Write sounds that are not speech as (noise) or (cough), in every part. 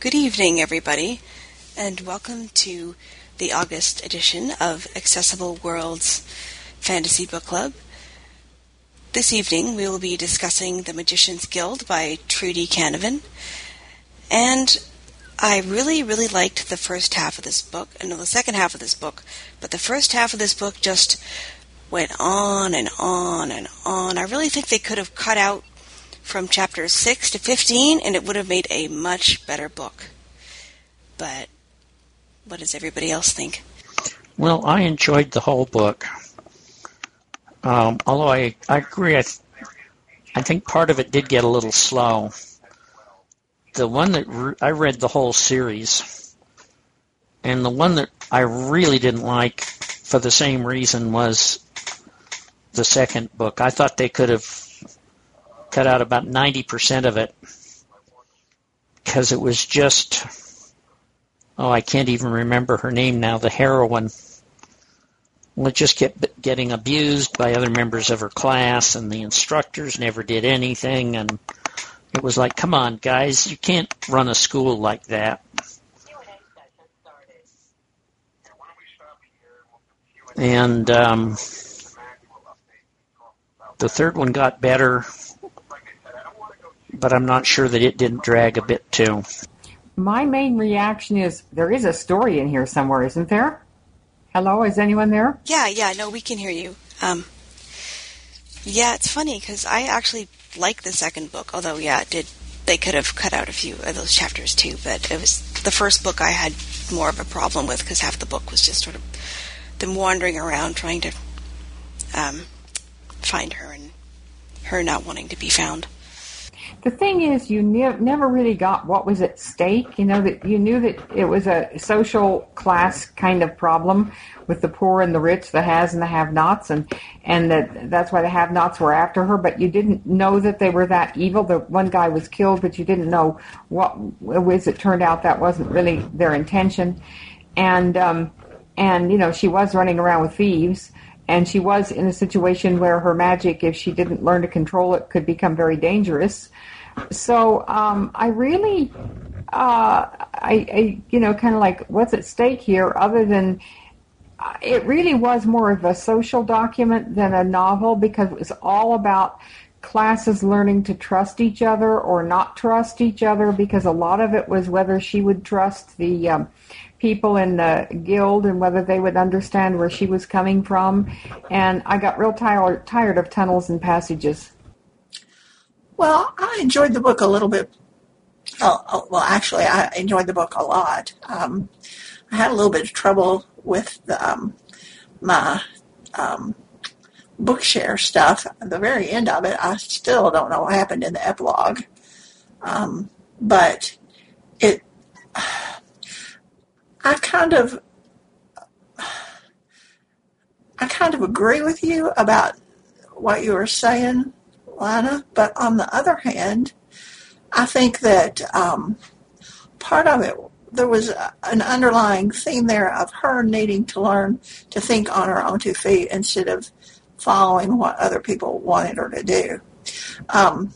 Good evening, everybody, and welcome to the August edition of Accessible Worlds Fantasy Book Club. This evening we will be discussing The Magician's Guild by Trudi Canavan, and I really, really liked the first half of this book, and the second half of this book, but the first half of this book just went on and on and on. I really think they could have cut out from chapters 6 to 15, and it would have made a much better book. But what does everybody else think? Well, I enjoyed the whole book. Um, although I, I agree, I, th- I think part of it did get a little slow. The one that re- I read the whole series, and the one that I really didn't like for the same reason was the second book. I thought they could have cut out about 90% of it because it was just, oh, I can't even remember her name now, the heroine. Well, just kept getting abused by other members of her class, and the instructors never did anything. And it was like, come on, guys, you can't run a school like that. And um, the third one got better but I'm not sure that it didn't drag a bit too. My main reaction is there is a story in here somewhere, isn't there? Hello, is anyone there? Yeah, yeah, no, we can hear you. Um, yeah, it's funny because I actually like the second book, although yeah, it did they could have cut out a few of those chapters too, but it was the first book I had more of a problem with because half the book was just sort of them wandering around trying to um, find her and her not wanting to be found the thing is, you ne- never really got what was at stake. You know that you knew that it was a social class kind of problem with the poor and the rich, the has and the have-nots, and and that that's why the have-nots were after her. But you didn't know that they were that evil. The one guy was killed, but you didn't know what was. It turned out that wasn't really their intention, and um, and you know she was running around with thieves and she was in a situation where her magic, if she didn't learn to control it, could become very dangerous. So um, I really, uh, I, I, you know, kind of like what's at stake here, other than uh, it really was more of a social document than a novel because it was all about classes learning to trust each other or not trust each other because a lot of it was whether she would trust the um, people in the guild and whether they would understand where she was coming from. And I got real tired tired of tunnels and passages. Well, I enjoyed the book a little bit. Oh, oh, well, actually, I enjoyed the book a lot. Um, I had a little bit of trouble with the, um, my um, Bookshare stuff. At the very end of it, I still don't know what happened in the epilogue. Um, but it I kind of I kind of agree with you about what you were saying, But on the other hand, I think that um, part of it there was an underlying theme there of her needing to learn to think on her own two feet instead of following what other people wanted her to do. Um,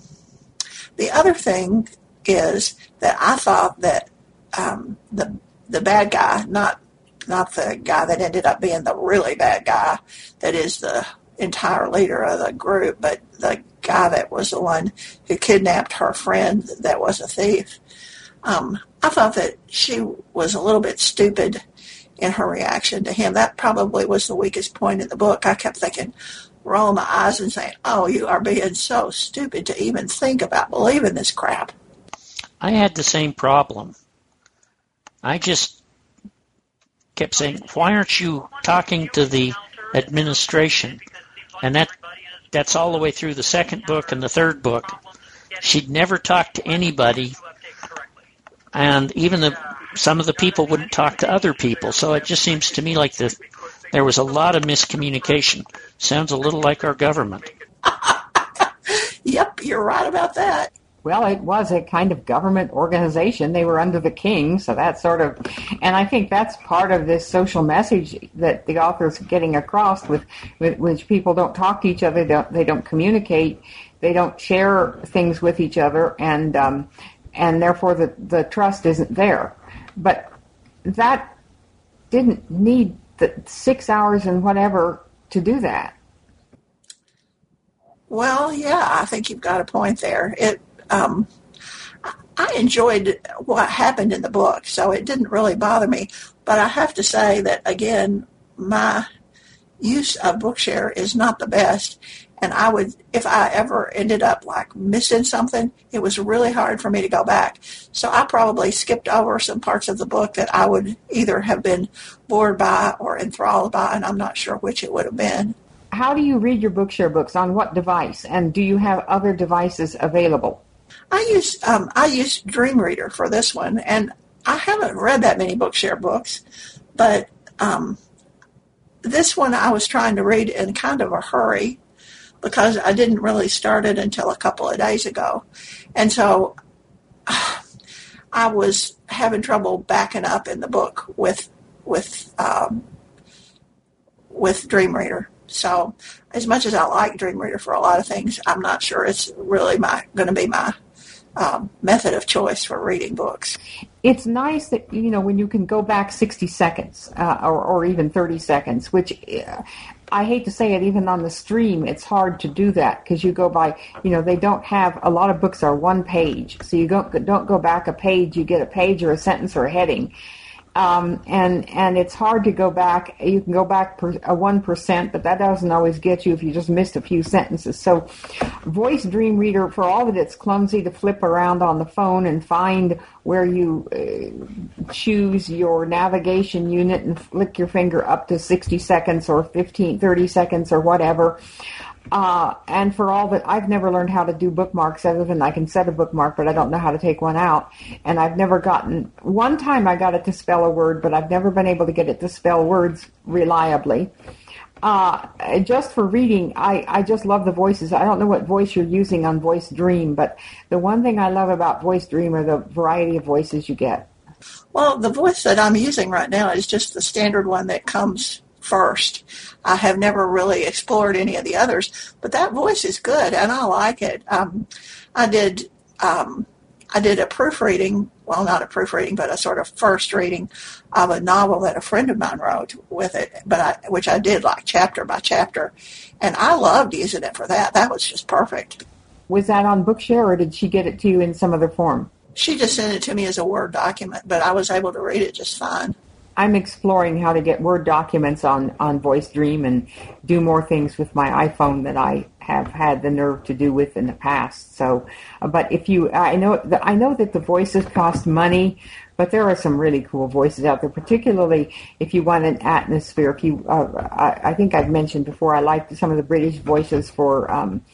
the other thing is that I thought that um, the the bad guy, not not the guy that ended up being the really bad guy that is the entire leader of the group, but the guy that was the one who kidnapped her friend that was a thief. Um, I thought that she was a little bit stupid in her reaction to him. That probably was the weakest point in the book. I kept thinking, rolling my eyes and saying, Oh, you are being so stupid to even think about believing this crap. I had the same problem. I just kept saying, why aren't you talking to the administration? And that that's all the way through the second book and the third book. She'd never talked to anybody, and even the some of the people wouldn't talk to other people. So it just seems to me like the, there was a lot of miscommunication. Sounds a little like our government. (laughs) yep, you're right about that. Well, it was a kind of government organization. They were under the king, so that sort of, and I think that's part of this social message that the author's getting across with, with which people don't talk to each other, they don't, they don't communicate, they don't share things with each other, and um, and therefore the, the trust isn't there. But that didn't need the six hours and whatever to do that. Well, yeah, I think you've got a point there. It, um, I enjoyed what happened in the book, so it didn't really bother me. But I have to say that again, my use of Bookshare is not the best. And I would, if I ever ended up like missing something, it was really hard for me to go back. So I probably skipped over some parts of the book that I would either have been bored by or enthralled by, and I'm not sure which it would have been. How do you read your Bookshare books? On what device? And do you have other devices available? I use um, I use Dream Reader for this one, and I haven't read that many Bookshare books, but um, this one I was trying to read in kind of a hurry because I didn't really start it until a couple of days ago. And so (sighs) I was having trouble backing up in the book with with um, with Dream Reader. So as much as I like Dream Reader for a lot of things, I'm not sure it's really my going to be my um, method of choice for reading books. It's nice that you know when you can go back 60 seconds uh, or, or even 30 seconds, which uh, I hate to say it, even on the stream, it's hard to do that because you go by, you know, they don't have a lot of books are one page, so you don't don't go back a page. You get a page or a sentence or a heading, um, and and it's hard to go back. You can go back a one percent, but that doesn't always get you if you just missed a few sentences. So, Voice Dream Reader, for all that it's clumsy to flip around on the phone and find where you uh, choose your navigation unit and flick your finger up to 60 seconds or 15, 30 seconds or whatever. Uh, and for all that, I've never learned how to do bookmarks other than I can set a bookmark, but I don't know how to take one out. And I've never gotten, one time I got it to spell a word, but I've never been able to get it to spell words reliably. Uh, just for reading, I, I just love the voices. I don't know what voice you're using on Voice Dream, but the one thing I love about Voice Dream are the variety of voices you get. Well, the voice that I'm using right now is just the standard one that comes first. I have never really explored any of the others, but that voice is good and I like it. Um, I did um, I did a proofreading, well, not a proofreading, but a sort of first reading of a novel that a friend of mine wrote with it, but I, which I did like chapter by chapter, and I loved using it for that. That was just perfect. Was that on Bookshare, or did she get it to you in some other form? She just sent it to me as a Word document, but I was able to read it just fine. I'm exploring how to get Word documents on, on Voice Dream and do more things with my iPhone that I have had the nerve to do with in the past. So, uh, but if you, I know, that I know that the voices cost money, but there are some really cool voices out there, particularly if you want an atmosphere. If you, uh, I, I, think I've mentioned before, I like some of the British voices for um,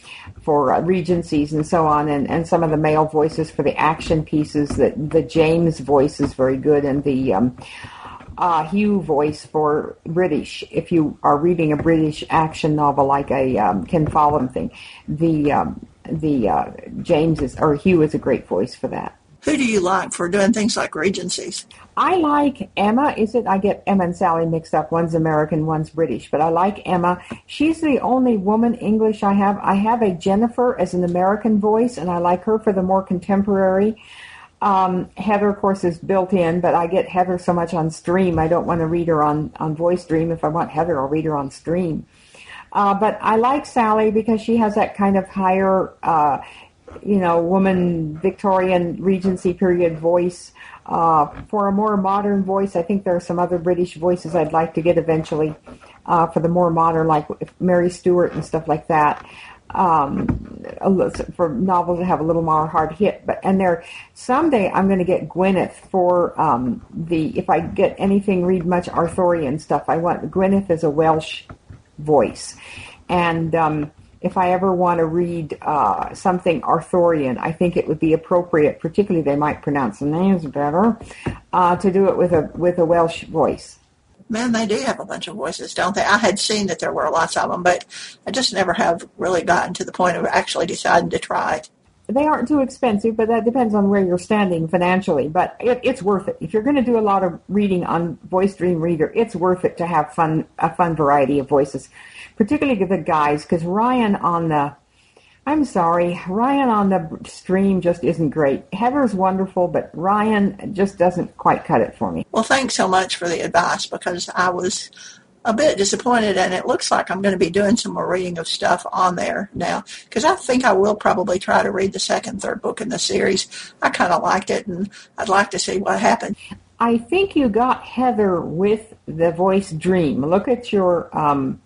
for uh, regencies and so on, and, and some of the male voices for the action pieces. That the James voice is very good, and the um, uh, Hugh voice for British. If you are reading a British action novel like a um, Ken Follett thing, the um, the uh, James is or Hugh is a great voice for that. Who do you like for doing things like Regencies? I like Emma. Is it? I get Emma and Sally mixed up. One's American, one's British. But I like Emma. She's the only woman English I have. I have a Jennifer as an American voice, and I like her for the more contemporary. Um, Heather, of course, is built in, but I get Heather so much on stream. I don't want to read her on, on Voice Dream. If I want Heather, I'll read her on stream. Uh, but I like Sally because she has that kind of higher, uh, you know, woman Victorian Regency period voice. Uh, for a more modern voice, I think there are some other British voices I'd like to get eventually. Uh, for the more modern, like Mary Stewart and stuff like that um, for novels that have a little more hard hit. But and there someday I'm going to get Gwyneth for um, the if I get anything read much Arthurian stuff. I want Gwyneth as a Welsh voice, and um, if I ever want to read uh, something Arthurian, I think it would be appropriate, particularly they might pronounce the names better, uh, to do it with a with a Welsh voice man, they do have a bunch of voices, don't they? I had seen that there were lots of them, but I just never have really gotten to the point of actually deciding to try it. They aren't too expensive, but that depends on where you're standing financially. But it, it's worth it if you're going to do a lot of reading on Voice Dream Reader. It's worth it to have fun, a fun variety of voices, particularly the guys. Because Ryan on the, I'm sorry. Ryan on the stream just isn't great. Heather's wonderful, but Ryan just doesn't quite cut it for me. Well, thanks so much for the advice because I was a bit disappointed, and it looks like I'm going to be doing some more reading of stuff on there now because I think I will probably try to read the second, third book in the series. I kind of liked it, and I'd like to see what happened. I think you got Heather with the voice dream. Look at your um,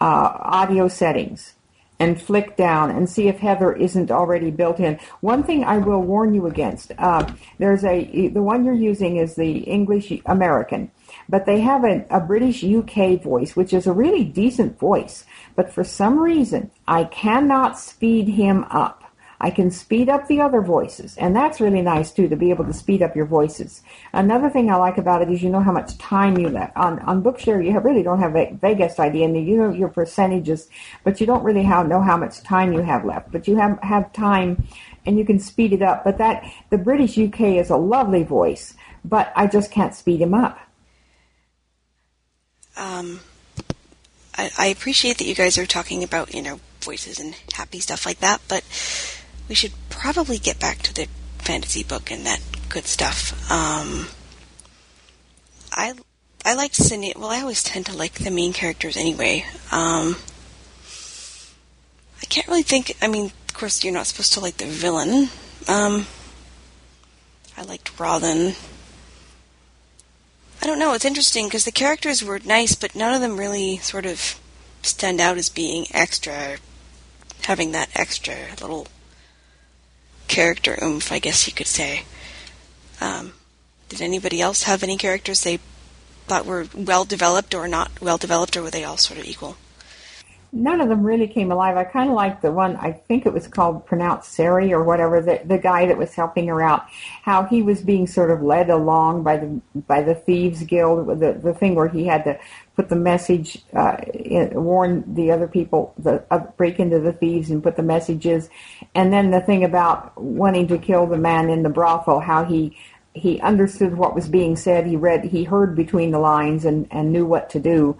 uh, audio settings and flick down and see if Heather isn't already built in. One thing I will warn you against, uh, there's a, the one you're using is the English American, but they have a, a British UK voice, which is a really decent voice. But for some reason, I cannot speed him up. I can speed up the other voices, and that's really nice too to be able to speed up your voices. Another thing I like about it is you know how much time you left on on Bookshare. You really don't have a vaguest idea, and you know your percentages, but you don't really have, know how much time you have left. But you have have time, and you can speed it up. But that the British UK is a lovely voice, but I just can't speed him up. Um, I, I appreciate that you guys are talking about you know voices and happy stuff like that, but we should probably get back to the fantasy book and that good stuff. Um, I I like Cindy. Well, I always tend to like the main characters anyway. Um, I can't really think. I mean, of course, you're not supposed to like the villain. Um, I liked Robin. I don't know. It's interesting because the characters were nice, but none of them really sort of stand out as being extra, having that extra little character oomph, I guess you could say. Um, did anybody else have any characters they thought were well developed or not well developed, or were they all sort of equal? None of them really came alive. I kind of liked the one, I think it was called pronounced Cery or whatever, the, the guy that was helping her out, how he was being sort of led along by the by the Thieves Guild, the, the thing where he had to put the message, uh, in, warn the other people, the uh, break into the thieves and put the messages, and then the thing about wanting to kill the man in the brothel, how he he understood what was being said. He read, he heard between the lines and and knew what to do,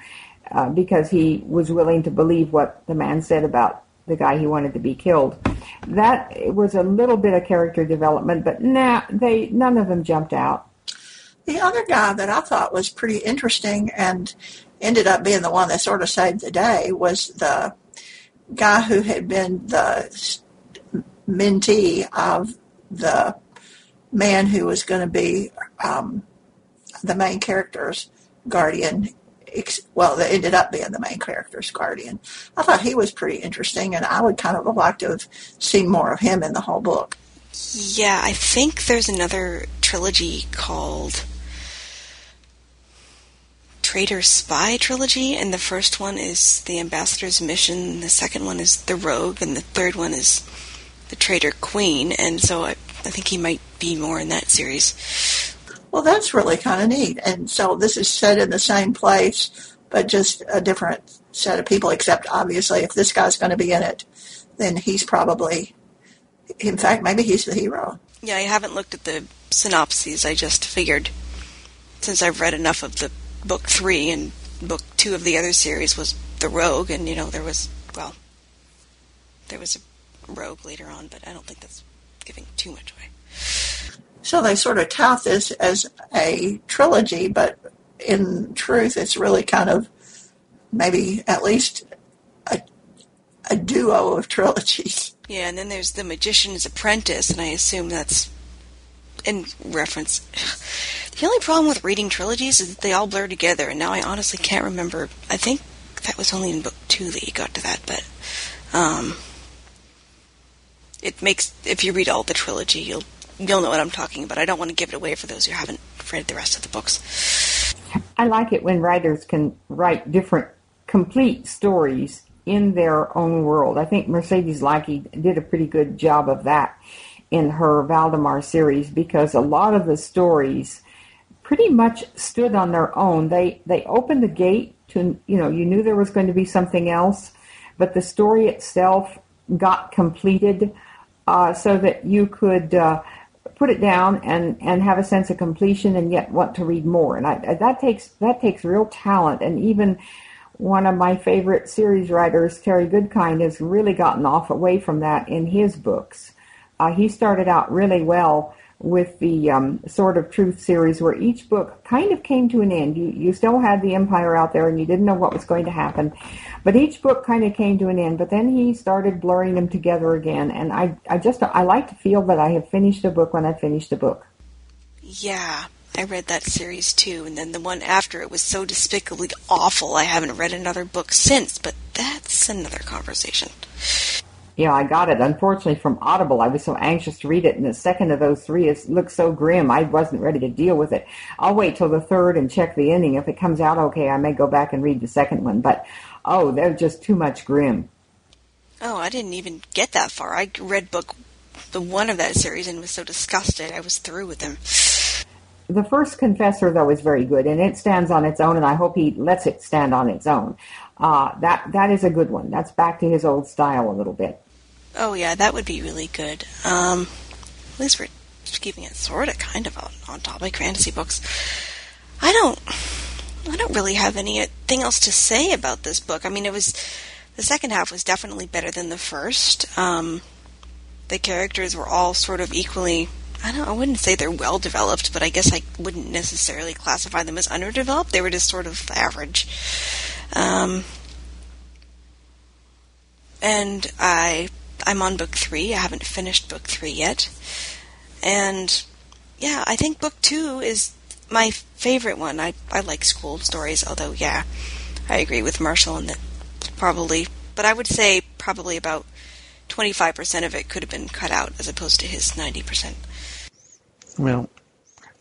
uh, because he was willing to believe what the man said about the guy he wanted to be killed. That was a little bit of character development, but nah, they none of them jumped out. The other guy that I thought was pretty interesting and ended up being the one that sort of saved the day was the guy who had been the mentee of the man who was going to be um, the main character's guardian. Well, that ended up being the main character's guardian. I thought he was pretty interesting, and I would kind of have liked to have seen more of him in the whole book. Yeah, I think there's another trilogy called Traitor Spy trilogy, and the first one is The Ambassador's Mission, the second one is The Rogue, and the third one is The Traitor Queen, and so I, I think he might be more in that series. Well, that's really kind of neat. And so this is set in the same place, but just a different set of people, except obviously if this guy's going to be in it, then he's probably, in fact, maybe he's the hero. Yeah, I haven't looked at the synopses. I just figured, since I've read enough of the book three and book two of the other series was the rogue, and you know there was well, there was a rogue later on, but I don't think that's giving too much away. So they sort of tout this as a trilogy, but in truth, it's really kind of maybe at least a, a duo of (laughs) trilogies. Yeah, and then there's The Magician's Apprentice, and I assume that's in reference. (sighs) The only problem with reading trilogies is that they all blur together, and now I honestly can't remember. I think that was only in book two that you got to that, but um, it makes if you read all the trilogy, you'll you'll know what I'm talking about. I don't want to give it away for those who haven't read the rest of the books. I like it when writers can write different, complete stories in their own world. I think Mercedes Lackey did a pretty good job of that in her Valdemar series because a lot of the stories pretty much stood on their own. They they opened the gate to you know you knew there was going to be something else, but the story itself got completed uh, so that you could uh, put it down and and have a sense of completion and yet want to read more. And I, that takes that takes real talent and even one of my favorite series writers, Terry Goodkind, has really gotten off away from that in his books. Uh, he started out really well with the um, Sword of Truth series, where each book kind of came to an end. You you still had the Empire out there, and you didn't know what was going to happen, but each book kind of came to an end. But then he started blurring them together again, and I I just I like to feel that I have finished a book when I finished a book. Yeah, I read that series too, and then the one after it was so despicably awful. I haven't read another book since, but that's another conversation you know, I got it unfortunately from Audible. I was so anxious to read it, and the second of those three is looks so grim. I wasn't ready to deal with it. I'll wait till the third and check the ending. If it comes out okay, I may go back and read the second one. But oh, they're just too much grim. Oh, I didn't even get that far. I read book the one of that series and was so disgusted. I was through with them. The first Confessor, though, is very good, and it stands on its own, and I hope he lets it stand on its own. Uh, that that is a good one. That's back to his old style a little bit. Oh yeah, that would be really good. Um, at least we're keeping it sort of kind of on, on topic fantasy books. I don't, I don't really have anything else to say about this book. I mean, it was the second half was definitely better than the first. Um, the characters were all sort of equally. I don't. I wouldn't say they're well developed, but I guess I wouldn't necessarily classify them as underdeveloped. They were just sort of average. Um, and I I'm on book three. I haven't finished book three yet. And yeah, I think book two is my favorite one. I, I like school stories, although, yeah, I agree with Marshall in that probably, but I would say probably about 25% of it could have been cut out as opposed to his 90%. Well,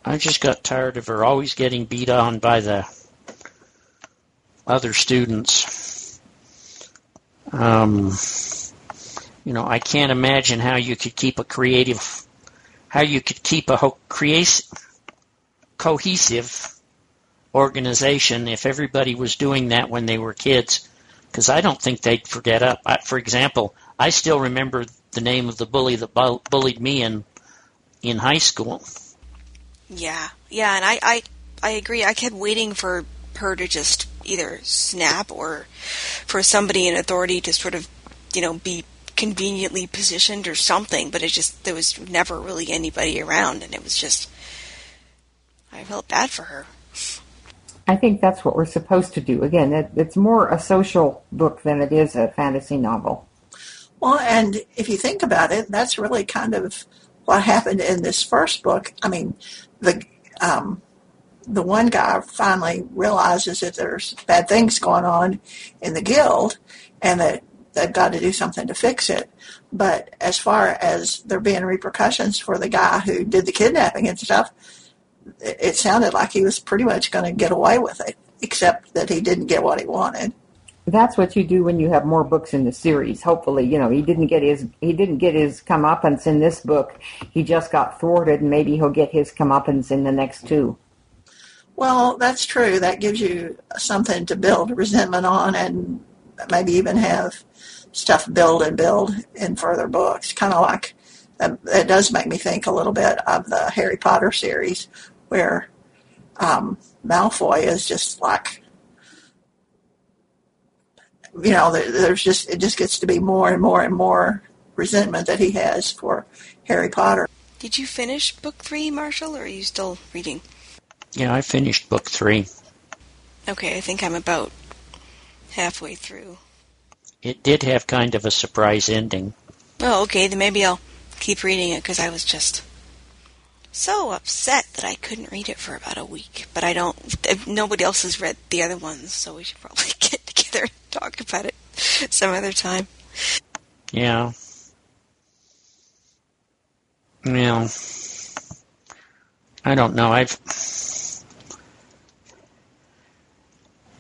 I just got tired of her always getting beat on by the other students. Um, you know, I can't imagine how you could keep a creative, how you could keep a ho- cohesive organization if everybody was doing that when they were kids. Because I don't think they'd forget up. I, for example, I still remember the name of the bully that bu- bullied me in in high school. Yeah, yeah, and I, I I agree. I kept waiting for her to just either snap or for somebody in authority to sort of, you know, be conveniently positioned or something, but it just there was never really anybody around, and it was just I felt bad for her. I think that's what we're supposed to do. Again, it, it's more a social book than it is a fantasy novel. Well, and if you think about it, that's really kind of what happened in this first book. I mean, the um, the one guy finally realizes that there's bad things going on in the guild, and that they've got to do something to fix it. But as far as there being repercussions for the guy who did the kidnapping and stuff, it sounded like he was pretty much going to get away with it, except that he didn't get what he wanted. That's what you do when you have more books in the series. Hopefully, you know he didn't get his he didn't get his comeuppance in this book. He just got thwarted, and maybe he'll get his comeuppance in the next two. Well, that's true. That gives you something to build resentment on, and maybe even have stuff build and build in further books. Kind of like it does make me think a little bit of the Harry Potter series, where um, Malfoy is just like, you know, there's just it just gets to be more and more and more resentment that he has for Harry Potter. Did you finish book three, Marshall, or are you still reading? Yeah, I finished book three. Okay, I think I'm about halfway through. It did have kind of a surprise ending. Oh, okay, then maybe I'll keep reading it because I was just so upset that I couldn't read it for about a week. But I don't. Nobody else has read the other ones, so we should probably (laughs) get together and talk about it some other time. Yeah. Yeah. I don't know. I've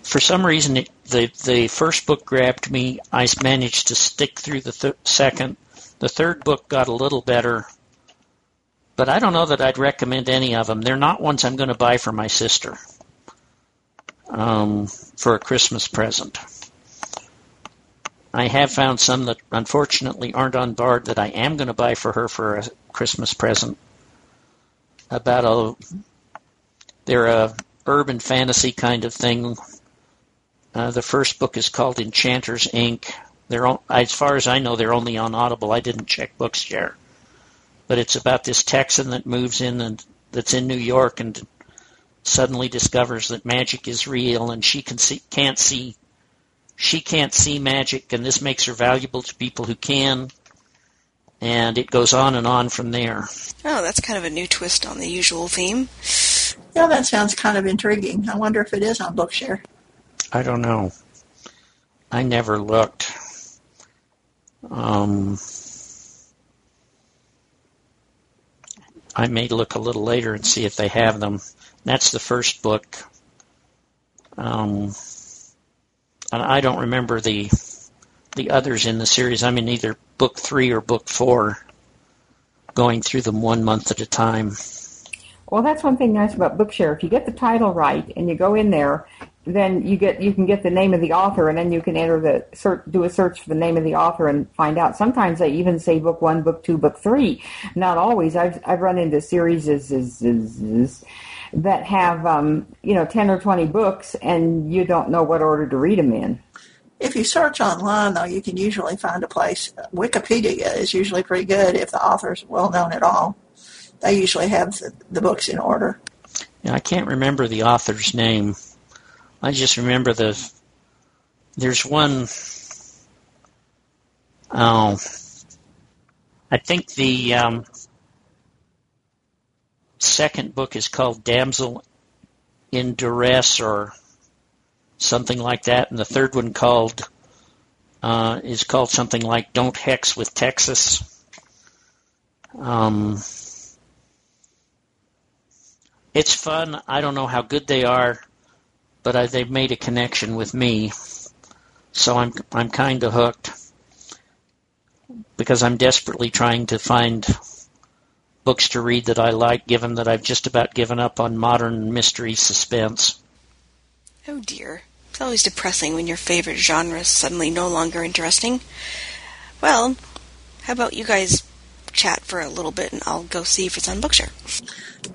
for some reason, it, the the first book grabbed me. I managed to stick through the th- second. The third book got a little better, but I don't know that I'd recommend any of them. They're not ones I'm going to buy for my sister um, for a Christmas present. I have found some that unfortunately aren't on Bard that I am going to buy for her for a Christmas present. About a, they're a urban fantasy kind of thing Uh, the first book is called Enchanters Inc. They're on, as far as I know, they're only on Audible. I didn't check Bookshare, but it's about this Texan that moves in and that's in New York and suddenly discovers that magic is real, and she can see, can't see she can't see magic, and this makes her valuable to people who can. And it goes on and on from there. Oh, that's kind of a new twist on the usual theme. Yeah, that sounds kind of intriguing. I wonder if it is on Bookshare. I don't know. I never looked. Um, I may look a little later and see if they have them. That's the first book. Um, I don't remember the the others in the series. I'm in either book three or book four, going through them one month at a time. Well, that's one thing nice about Bookshare. If you get the title right and you go in there, then you get you can get the name of the author, and then you can enter the search, do a search for the name of the author and find out. Sometimes they even say book one, book two, book three. Not always. I've I've run into series is, is, is, is that have um, you know ten or twenty books, and you don't know what order to read them in. If you search online, though, you can usually find a place. Wikipedia is usually pretty good if the author's well known at all. They usually have the, the books in order. Yeah, I can't remember the author's name. I just remember the. There's one. Oh, I think the um, second book is called Damsel in Duress or something like that, and the third one called uh, is called something like Don't Hex with Texas. Um, it's fun. I don't know how good they are, but I, they've made a connection with me, so I'm I'm kind of hooked because I'm desperately trying to find books to read that I like, given that I've just about given up on modern mystery suspense. Oh dear. It's always depressing when your favorite genre is suddenly no longer interesting. Well, how about you guys chat for a little bit and I'll go see if it's on Bookshare.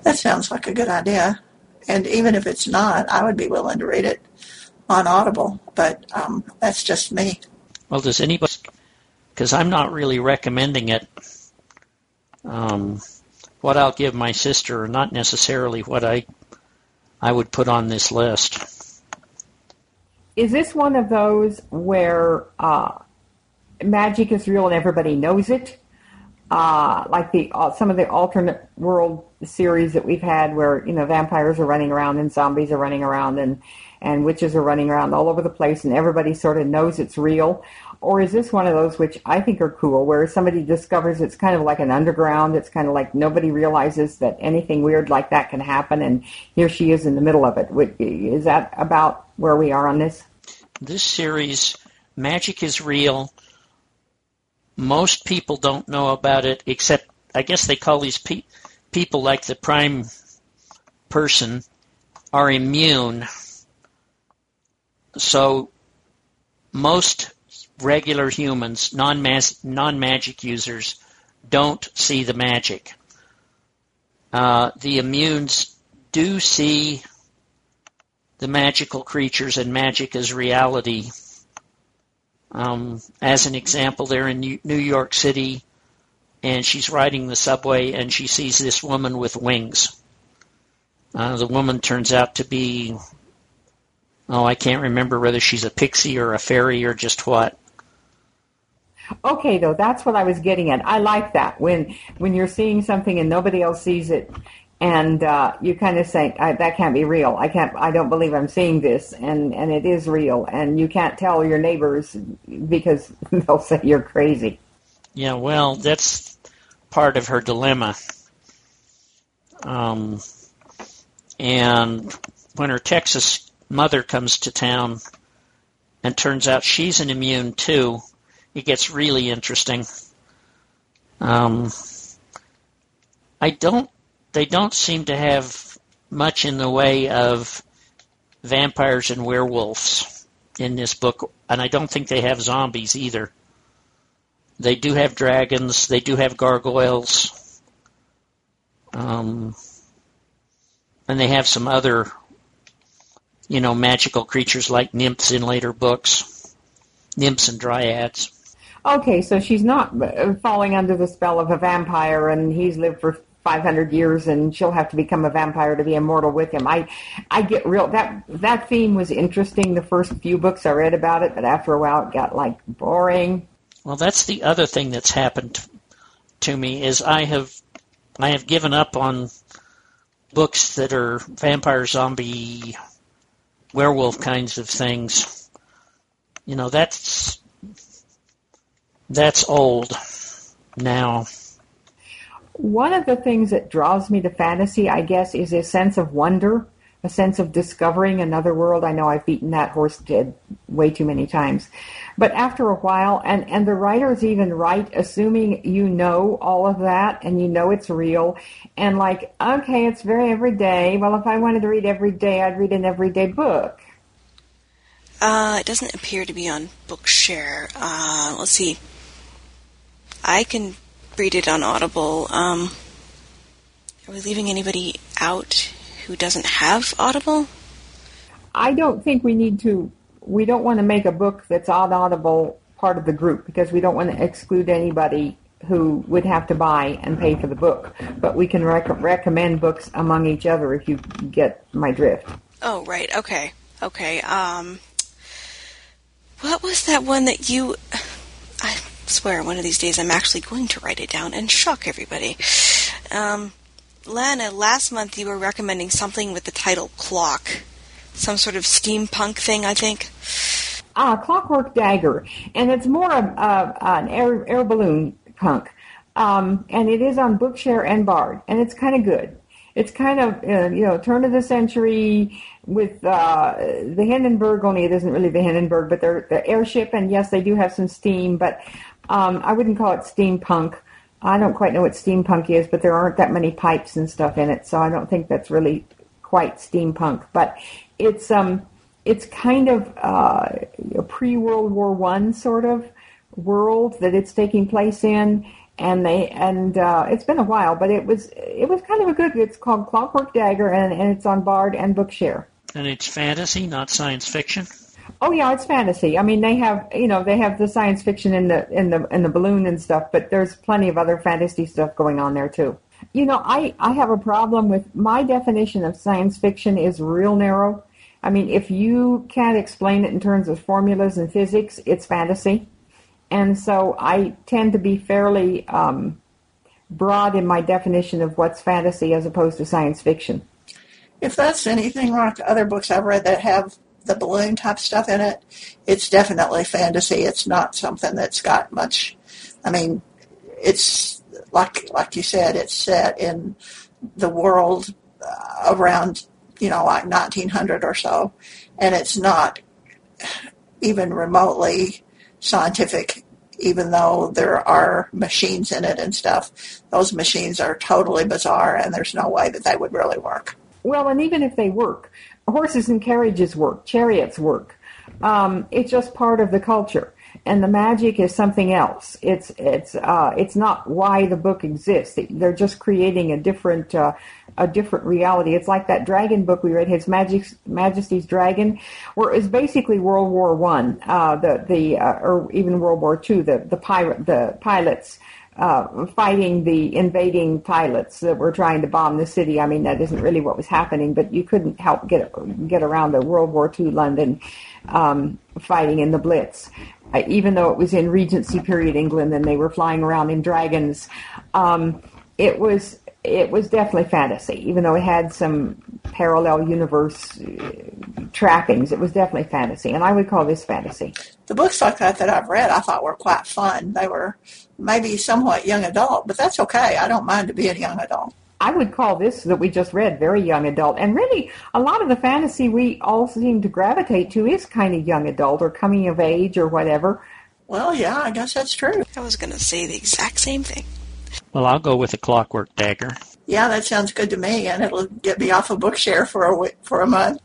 That sounds like a good idea. And even if it's not, I would be willing to read it on Audible. But um, that's just me. Well, does anybody? Because I'm not really recommending it. Um, what I'll give my sister, or not necessarily what I I would put on this list. Is this one of those where uh, magic is real and everybody knows it? Uh, like the uh, some of the alternate world series that we've had, where you know vampires are running around and zombies are running around and and witches are running around all over the place, and everybody sort of knows it's real. Or is this one of those which I think are cool, where somebody discovers it's kind of like an underground? It's kind of like nobody realizes that anything weird like that can happen, and here she is in the middle of it. Is that about where we are on this? This series, magic is real. Most people don't know about it, except I guess they call these pe- people like the prime person are immune. So most regular humans, non non magic users, don't see the magic. Uh, the immunes do see the magical creatures and magic as reality. Um, as an example, they're in New York City, and she's riding the subway, and she sees this woman with wings. Uh, the woman turns out to be, oh, I can't remember whether she's a pixie or a fairy or just what. Okay, though that's what I was getting at. I like that when when you're seeing something and nobody else sees it, and uh, you kind of say that can't be real. I can't. I don't believe I'm seeing this, and and it is real, and you can't tell your neighbors because (laughs) they'll say you're crazy. Yeah, well, that's part of her dilemma. Um, and when her Texas mother comes to town, and turns out she's an immune too it gets really interesting. Um, I don't. They don't seem to have much in the way of vampires and werewolves in this book, and I don't think they have zombies either. They do have dragons. They do have gargoyles. Um, and they have some other you know, magical creatures like nymphs in later books, nymphs and dryads. Okay, so she's not uh, falling under the spell of a vampire, and he's lived for 500 years, and she'll have to become a vampire to be immortal with him. I, I get real that that theme was interesting the first few books I read about it, but after a while it got like boring. Well, that's the other thing that's happened to me is I have I have given up on books that are vampire, zombie, werewolf kinds of things. You know, that's that's old now. One of the things that draws me to fantasy, I guess, is a sense of wonder, a sense of discovering another world. I know I've beaten that horse dead way too many times. But after a while, and, and the writers even write assuming you know all of that and you know it's real. And like, okay, it's very everyday. Well, if I wanted to read every day, I'd read an everyday book. Uh, it doesn't appear to be on Bookshare. Uh, let's see. I can read it on Audible. Um, are we leaving anybody out who doesn't have Audible? I don't think we need to. We don't want to make a book that's on Audible part of the group because we don't want to exclude anybody who would have to buy and pay for the book. But we can rec- recommend books among each other if you get my drift. Oh, right. Okay. Okay. Um, what was that one that you? Swear, one of these days I'm actually going to write it down and shock everybody. Um, Lana, last month you were recommending something with the title Clock, some sort of steampunk thing, I think. Ah, Clockwork Dagger, and it's more of uh, an air, air balloon punk, um, and it is on Bookshare and Bard, and it's kind of good. It's kind of uh, you know turn of the century with uh, the Hindenburg. Only it isn't really the Hindenburg, but they're the airship, and yes, they do have some steam, but um, I wouldn't call it steampunk. I don't quite know what steampunk is, but there aren't that many pipes and stuff in it, so I don't think that's really quite steampunk. But it's um, it's kind of uh, a pre World War One sort of world that it's taking place in, and they and uh, it's been a while, but it was it was kind of a good. It's called Clockwork Dagger, and, and it's on Bard and Bookshare. And it's fantasy, not science fiction. Oh yeah, it's fantasy. I mean, they have you know they have the science fiction in the in the in the balloon and stuff, but there's plenty of other fantasy stuff going on there too. You know, I I have a problem with my definition of science fiction is real narrow. I mean, if you can't explain it in terms of formulas and physics, it's fantasy. And so I tend to be fairly um, broad in my definition of what's fantasy as opposed to science fiction. If that's anything like other books I've read that have the balloon type stuff in it, it's definitely fantasy. It's not something that's got much. I mean, it's like like you said, it's set in the world uh, around you know like 1900 or so, and it's not even remotely scientific. Even though there are machines in it and stuff, those machines are totally bizarre, and there's no way that they would really work. Well, and even if they work, horses and carriages work, chariots work. Um, it's just part of the culture, and the magic is something else. It's it's uh, it's not why the book exists. They're just creating a different uh, a different reality. It's like that dragon book we read, His Majesty's Dragon, where it's basically World War One, uh, the the uh, or even World War Two. The the pirate the pilots uh, fighting the invading pilots that were trying to bomb the city. I mean, that isn't really what was happening, but you couldn't help get get around the World War II London um, fighting in the Blitz. Uh, even though it was in Regency period England and they were flying around in dragons, um, it was it was definitely fantasy. Even though it had some parallel universe uh, trappings, it was definitely fantasy, and I would call this fantasy. The books like that that I've read, I thought were quite fun. They were maybe somewhat young adult, but that's okay. I don't mind to be a young adult. I would call this that we just read very young adult. And really, a lot of the fantasy we all seem to gravitate to is kind of young adult or coming of age or whatever. Well, yeah, I guess that's true. I was going to say the exact same thing. Well, I'll go with a clockwork dagger. Yeah, that sounds good to me, and it'll get me off of Bookshare for a for a month.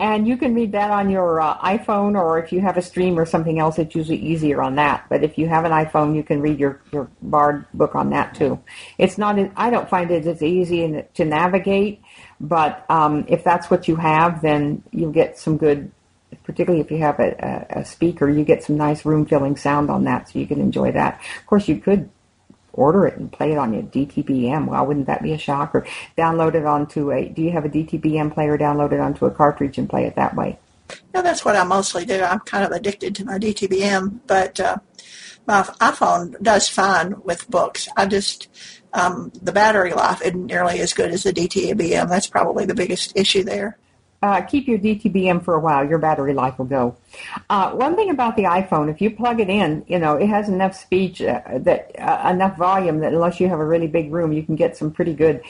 And you can read that on your uh, iPhone, or if you have a stream or something else, it's usually easier on that. But if you have an iPhone, you can read your, your Bard book on that too. It's not, I don't find it as easy to navigate, but um, if that's what you have, then you'll get some good, particularly if you have a, a, a speaker, you get some nice room filling sound on that, so you can enjoy that. Of course, you could order it and play it on your DTBM. Well, wouldn't that be a shocker? Download it onto a. Do you have a DTBM player? Download it onto a cartridge and play it that way. Yeah, that's what I mostly do. I'm kind of addicted to my DTBM, but uh, my iPhone does fine with books. I just um, the battery life isn't nearly as good as the DTBM. That's probably the biggest issue there uh, keep your DTBM for a while. Your battery life will go. Uh, one thing about the iPhone, if you plug it in, you know it has enough speech uh, that uh, enough volume that unless you have a really big room, you can get some pretty good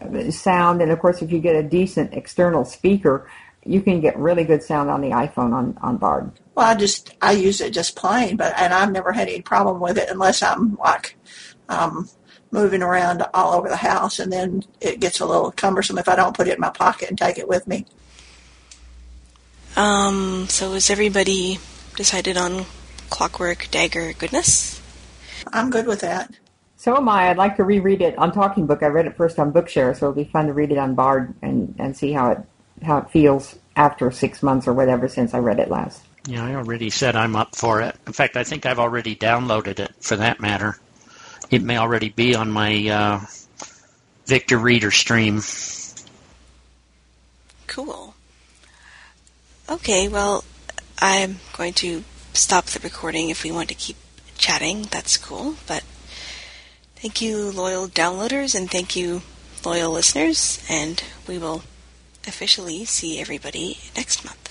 uh, sound. And of course, if you get a decent external speaker, you can get really good sound on the iPhone on on Bard. Well, I just I use it just plain, but and I've never had any problem with it unless I'm like. Um, moving around all over the house, and then it gets a little cumbersome if I don't put it in my pocket and take it with me. Um, so has everybody decided on Clockwork Dagger goodness? I'm good with that. So am I. I'd like to reread it on Talking Book. I read it first on Bookshare, so it'll be fun to read it on Bard and, and see how it how it feels after six months or whatever since I read it last. Yeah, I already said I'm up for it. In fact, I think I've already downloaded it for that matter. It may already be on my uh, Victor Reader stream. Cool. Okay, well, I'm going to stop the recording if we want to keep chatting. That's cool. But thank you, loyal downloaders, and thank you, loyal listeners. And we will officially see everybody next month.